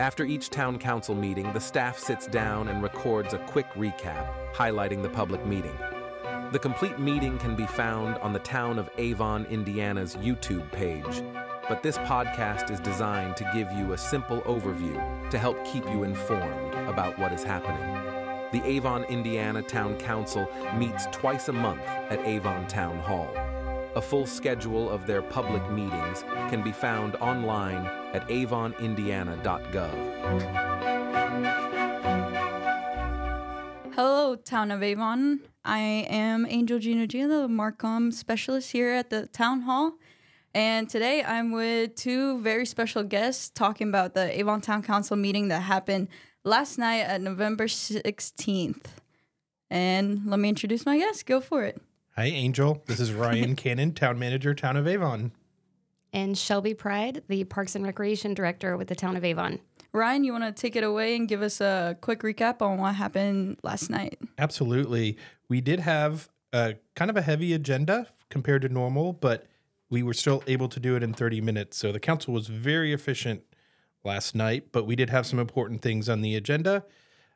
After each town council meeting, the staff sits down and records a quick recap, highlighting the public meeting. The complete meeting can be found on the Town of Avon, Indiana's YouTube page, but this podcast is designed to give you a simple overview to help keep you informed about what is happening. The Avon, Indiana Town Council meets twice a month at Avon Town Hall. A full schedule of their public meetings can be found online at avonindiana.gov. Hello, Town of Avon. I am Angel Gino Gino, the MarComm specialist here at the Town Hall. And today I'm with two very special guests talking about the Avon Town Council meeting that happened last night at November 16th. And let me introduce my guests. Go for it. Hi, Angel. This is Ryan Cannon, Town Manager, Town of Avon. And Shelby Pride, the Parks and Recreation Director with the Town of Avon. Ryan, you want to take it away and give us a quick recap on what happened last night? Absolutely. We did have a kind of a heavy agenda compared to normal, but we were still able to do it in 30 minutes. So the council was very efficient last night, but we did have some important things on the agenda.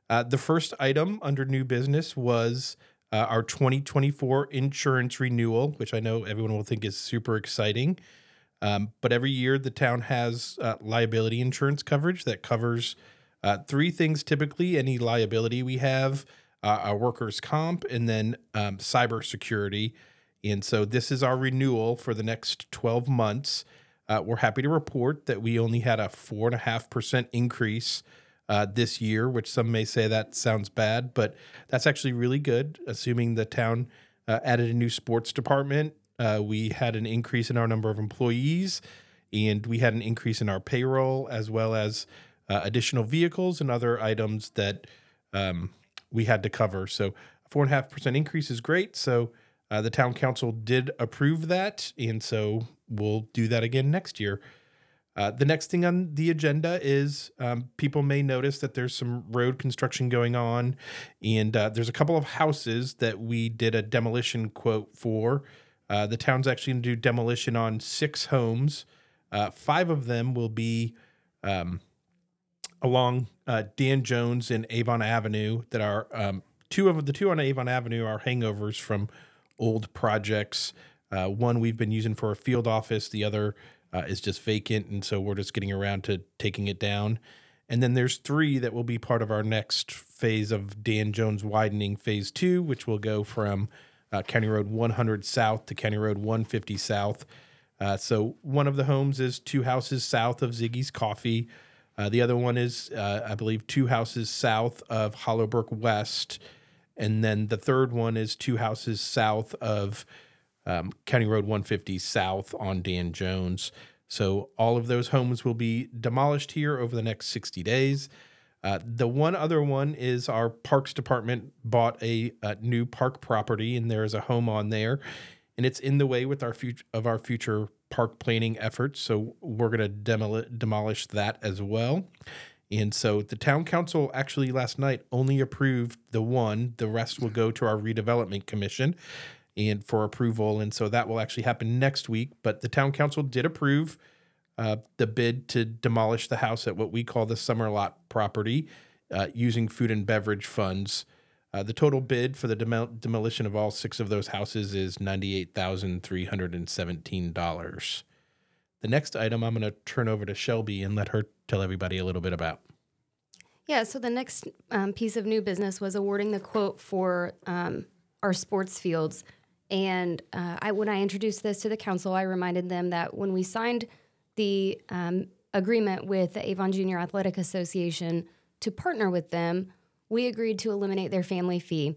Uh, the first item under new business was uh, our 2024 insurance renewal, which I know everyone will think is super exciting. Um, but every year, the town has uh, liability insurance coverage that covers uh, three things typically any liability we have, uh, our workers' comp, and then um, cybersecurity. And so this is our renewal for the next 12 months. Uh, we're happy to report that we only had a 4.5% increase uh, this year, which some may say that sounds bad, but that's actually really good, assuming the town uh, added a new sports department. Uh, we had an increase in our number of employees, and we had an increase in our payroll, as well as uh, additional vehicles and other items that um, we had to cover. So, a 4.5% increase is great. So, uh, the town council did approve that, and so we'll do that again next year. Uh, the next thing on the agenda is um, people may notice that there's some road construction going on, and uh, there's a couple of houses that we did a demolition quote for. Uh, the town's actually going to do demolition on six homes. Uh, five of them will be um, along uh, Dan Jones and Avon Avenue. That are um, two of the two on Avon Avenue are hangovers from old projects. One we've been using for a field office. The other uh, is just vacant, and so we're just getting around to taking it down. And then there's three that will be part of our next phase of Dan Jones widening phase two, which will go from uh, County Road 100 South to County Road 150 South. Uh, so one of the homes is two houses south of Ziggy's Coffee. Uh, the other one is, uh, I believe, two houses south of Hollowbrook West. And then the third one is two houses south of um, County Road 150 south on Dan Jones. So all of those homes will be demolished here over the next 60 days. Uh, the one other one is our parks department bought a, a, new park property, and there is a home on there, and it's in the way with our future of our future park planning efforts. So we're going to demol- demolish that as well. And so the town council actually last night only approved the one. The rest will go to our redevelopment commission and for approval. And so that will actually happen next week. But the town council did approve uh, the bid to demolish the house at what we call the summer lot property uh, using food and beverage funds. Uh, the total bid for the demol- demolition of all six of those houses is $98,317. The next item I'm going to turn over to Shelby and let her tell everybody a little bit about. Yeah, so the next um, piece of new business was awarding the quote for um, our sports fields. And uh, I, when I introduced this to the council, I reminded them that when we signed the um, agreement with the Avon Junior Athletic Association to partner with them, we agreed to eliminate their family fee.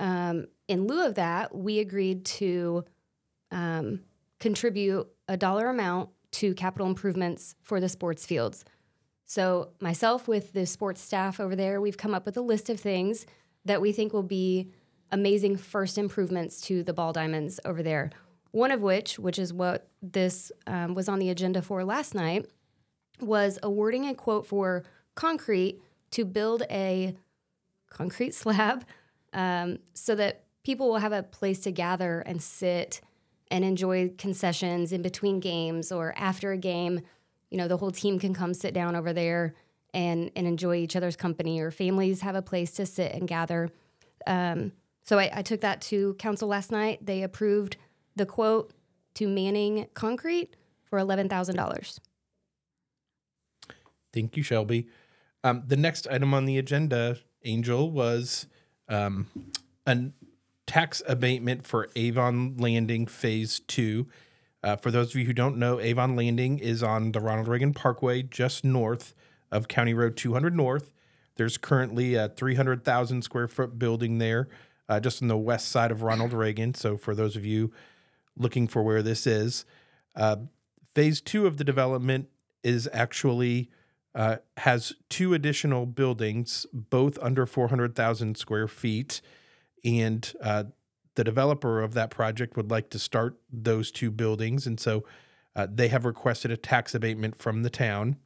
Um, in lieu of that, we agreed to um, contribute a dollar amount to capital improvements for the sports fields. So, myself with the sports staff over there, we've come up with a list of things that we think will be amazing first improvements to the ball diamonds over there. One of which, which is what this um, was on the agenda for last night, was awarding a quote for concrete to build a concrete slab um, so that people will have a place to gather and sit and enjoy concessions in between games or after a game. You know, the whole team can come sit down over there and and enjoy each other's company, or families have a place to sit and gather. Um, so I, I took that to council last night. They approved the quote to Manning Concrete for eleven thousand dollars. Thank you, Shelby. Um, the next item on the agenda, Angel, was um, a tax abatement for Avon Landing Phase 2. Uh, for those of you who don't know, Avon Landing is on the Ronald Reagan Parkway, just north of County Road 200 North. There's currently a 300,000 square foot building there, uh, just on the west side of Ronald Reagan. So, for those of you looking for where this is, uh, phase two of the development is actually uh, has two additional buildings, both under 400,000 square feet. And uh, the developer of that project would like to start those two buildings. And so uh, they have requested a tax abatement from the town.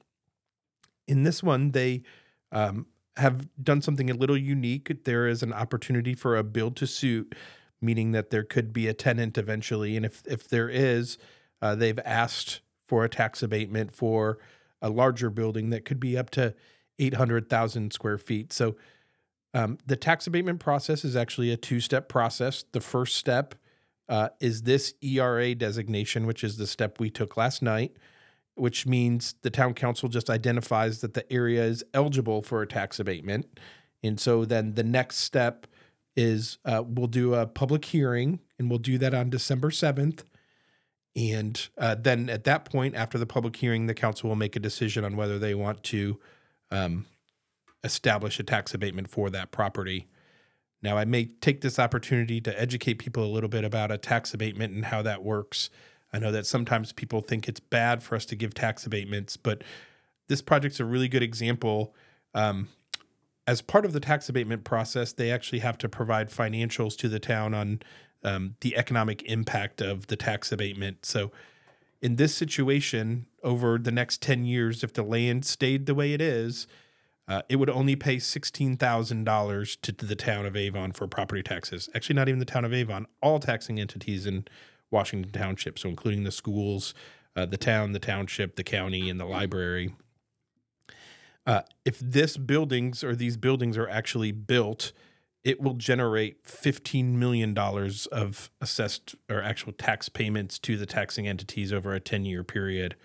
In this one, they um, have done something a little unique. There is an opportunity for a build to suit, meaning that there could be a tenant eventually. And if, if there is, uh, they've asked for a tax abatement for a larger building that could be up to 800,000 square feet. So um, the tax abatement process is actually a two step process. The first step uh, is this ERA designation, which is the step we took last night, which means the town council just identifies that the area is eligible for a tax abatement. And so then the next step is uh, we'll do a public hearing, and we'll do that on December 7th. And uh, then at that point, after the public hearing, the council will make a decision on whether they want to um, establish a tax abatement for that property. Now, I may take this opportunity to educate people a little bit about a tax abatement and how that works. I know that sometimes people think it's bad for us to give tax abatements, but this project's a really good example. Um, as part of the tax abatement process, they actually have to provide financials to the town on um, the economic impact of the tax abatement. So, in this situation, over the next 10 years, if the land stayed the way it is, uh, it would only pay $16,000 to, to the town of Avon for property taxes. Actually, not even the town of Avon, all taxing entities in Washington Township. So, including the schools, uh, the town, the township, the county, and the library. Uh, if this buildings or these buildings are actually built, it will generate $15 million of assessed or actual tax payments to the taxing entities over a 10 year period.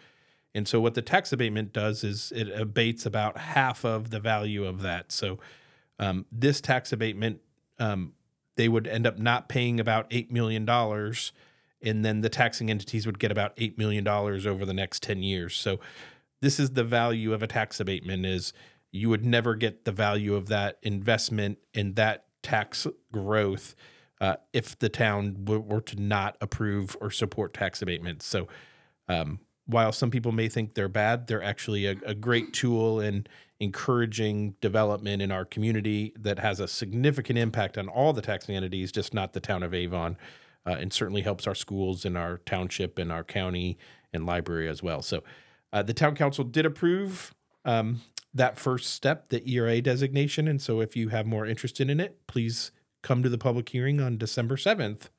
And so, what the tax abatement does is it abates about half of the value of that. So, um, this tax abatement, um, they would end up not paying about $8 million. And then the taxing entities would get about $8 million over the next 10 years. So, this is the value of a tax abatement is you would never get the value of that investment in that tax growth uh, if the town were to not approve or support tax abatements. So, um, while some people may think they're bad, they're actually a, a, great tool in encouraging development in our community that has a significant impact on all the taxing entities, just not the town of Avon, uh, and certainly helps our schools and our township and our county and library as well. So, uh, the town council did approve um, that first step, the ERA designation. And so if you have more interest in it, please come to the public hearing on December 7th.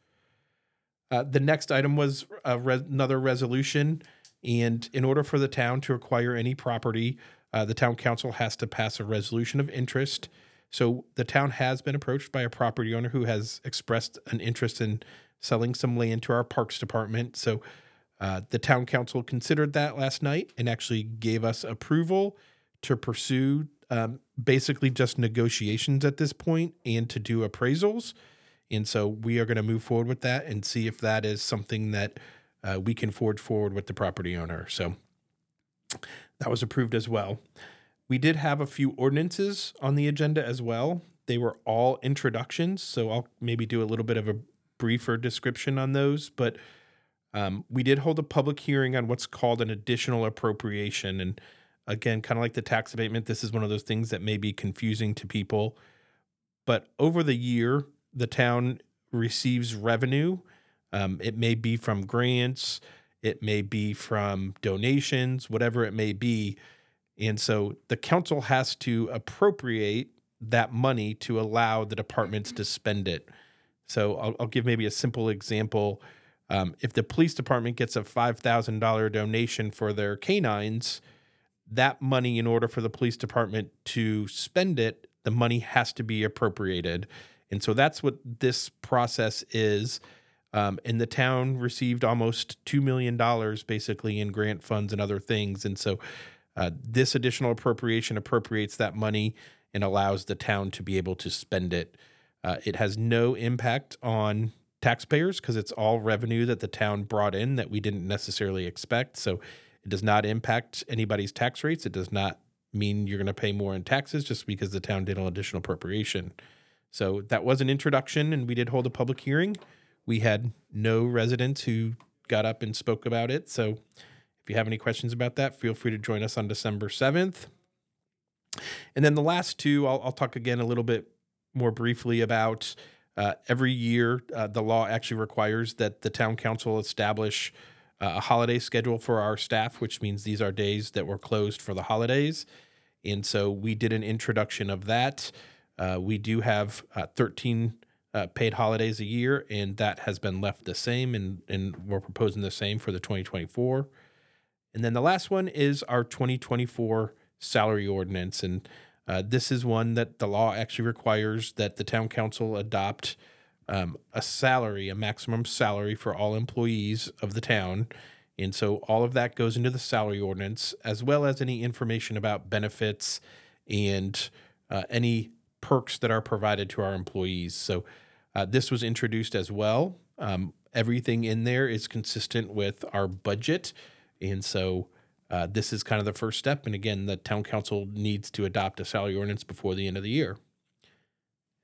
Uh, the next item was re- another resolution. And in order for the town to acquire any property, uh, the town council has to pass a resolution of interest. So the town has been approached by a property owner who has expressed an interest in selling some land to our parks department. So uh, the town council considered that last night and actually gave us approval to pursue um, basically just negotiations at this point and to do appraisals. And so we are going to move forward with that and see if that is something that uh, we can forge forward with the property owner. So that was approved as well. We did have a few ordinances on the agenda as well. They were all introductions, so I'll maybe do a little bit of a briefer description on those. But um, we did hold a public hearing on what's called an additional appropriation. And Again, kind of like the tax abatement, this is one of those things that may be confusing to people. But over the year, the town receives revenue. Um, it may be from grants, it may be from donations, whatever it may be. And so the council has to appropriate that money to allow the departments to spend it. So I'll, I'll give maybe a simple example. Um, if the police department gets a $5,000 donation for their canines, that money, in order for the police department to spend it, the money has to be appropriated. And so that's what this process is. Um, and the town received almost $2 million basically in grant funds and other things. And so uh, this additional appropriation appropriates that money and allows the town to be able to spend it. Uh, it has no impact on taxpayers because it's all revenue that the town brought in that we didn't necessarily expect. So it does not impact anybody's tax rates. It does not mean you're going to pay more in taxes just because the town did an additional appropriation. So that was an introduction, and we did hold a public hearing. We had no residents who got up and spoke about it. So you have any questions about that, feel free to join us on December 7th. And then the last two, I'll, I'll talk again a little bit more briefly about. Uh, every year, uh, the law actually requires that the town council establish uh, a holiday schedule for our staff, which means these are days that were closed for the holidays. And so we did an introduction of that. Uh, we do have uh, 13 uh, paid holidays a year, and that has been left the same, and, and we're proposing the same for the 2024. And then the last one is our 2024 salary ordinance. And uh, this is one that the law actually requires that the town council adopt um, a salary, a maximum salary for all employees of the town. And so all of that goes into the salary ordinance, as well as any information about benefits and uh, any perks that are provided to our employees. So uh, this was introduced as well. Um, everything in there is consistent with our budget. And so uh, this is kind of the first step. And again, the town council needs to adopt a salary ordinance before the end of the year.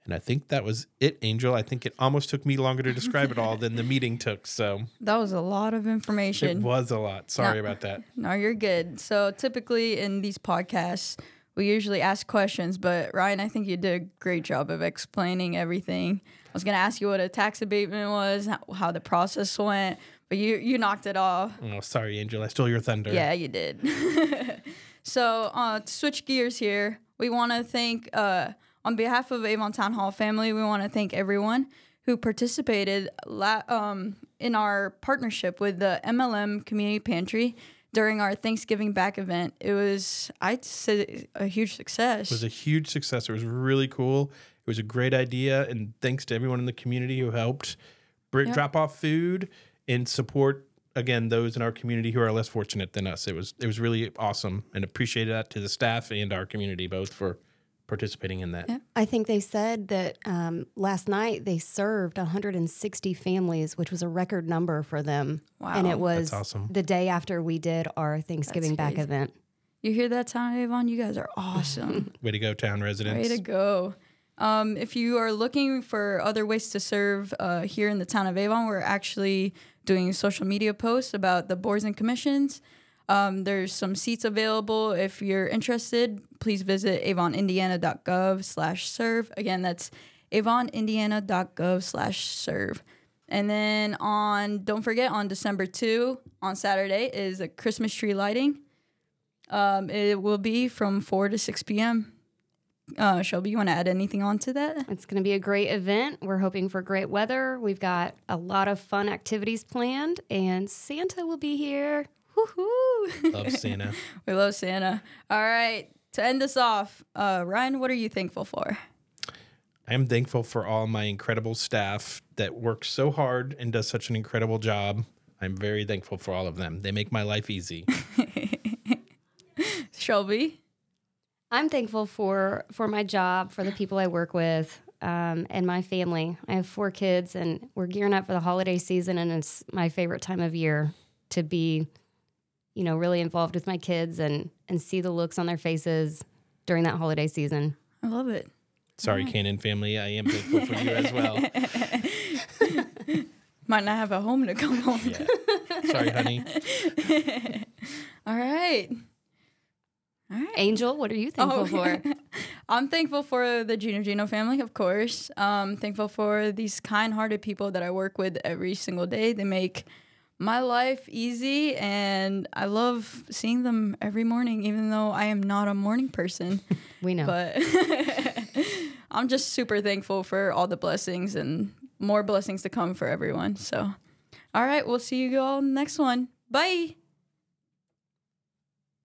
And I think that was it, Angel. I think it almost took me longer to describe it all than the meeting took. So That was a lot of information. it was a lot. Sorry No. about that. No, you're good. So typically in these podcasts, we usually ask questions, but Ryan, I think you did a great job of explaining everything. I was gonna ask you what a tax abatement was, how the process went, but you you knocked it off. Oh, sorry, Angel. I stole your thunder. Yeah, you did. so uh, to switch gears here, we want to thank, uh, on behalf of Avon Town Hall family, we want to thank everyone who participated la- um, in our partnership with the MLM Community Pantry during our Thanksgiving back event. It was, I'd say, a huge success. It was a huge success. It was really cool. It was a great idea. And thanks to everyone in the community who helped br- Yep. drop off food and support again those in our community who are less fortunate than us. It was it was really awesome and appreciate that to the staff and our community both for participating in that. Yeah. I think they said that um, last night they served 160 families, which was a record number for them. Wow. And it was awesome. the day after we did our Thanksgiving back event. you hear that, Town Avon? You guys are awesome. Way to go, town residents. Way to go. Um, if you are looking for other ways to serve uh, here in the town of Avon, we're actually doing social media posts about the boards and commissions. Um, there's some seats available. If you're interested, please visit avonindiana.gov slash serve. Again, that's avonindiana.gov slash serve. And then on, don't forget, on December 2, on Saturday, is a Christmas tree lighting. Um, it will be from 4 to 6 p.m. Uh, Shelby, you want to add anything on to that? It's going to be a great event. We're hoping for great weather. We've got a lot of fun activities planned, and Santa will be here. Woohoo! Love Santa. We love Santa. All right, to end this off, uh, Ryan, what are you thankful for? I am thankful for all my incredible staff that works so hard and does such an incredible job. I'm very thankful for all of them. They make my life easy. Shelby, I'm thankful for for my job, for the people I work with, um, and my family. I have four kids, and we're gearing up for the holiday season, and it's my favorite time of year to be, you know, really involved with my kids and and see the looks on their faces during that holiday season. I love it. Sorry, Cannon family. I am thankful for you as well. Might not have a home to come home. to. Yeah. Sorry, honey. All right. All right. Angel, what are you thankful Oh. for? I'm thankful for the Gino Gino family, of course. Um, thankful for these kind-hearted people that I work with every single day. They make my life easy, and I love seeing them every morning, even though I am not a morning person. We know. But I'm just super thankful for all the blessings and more blessings to come for everyone. So, all right, we'll see you all next one. Bye.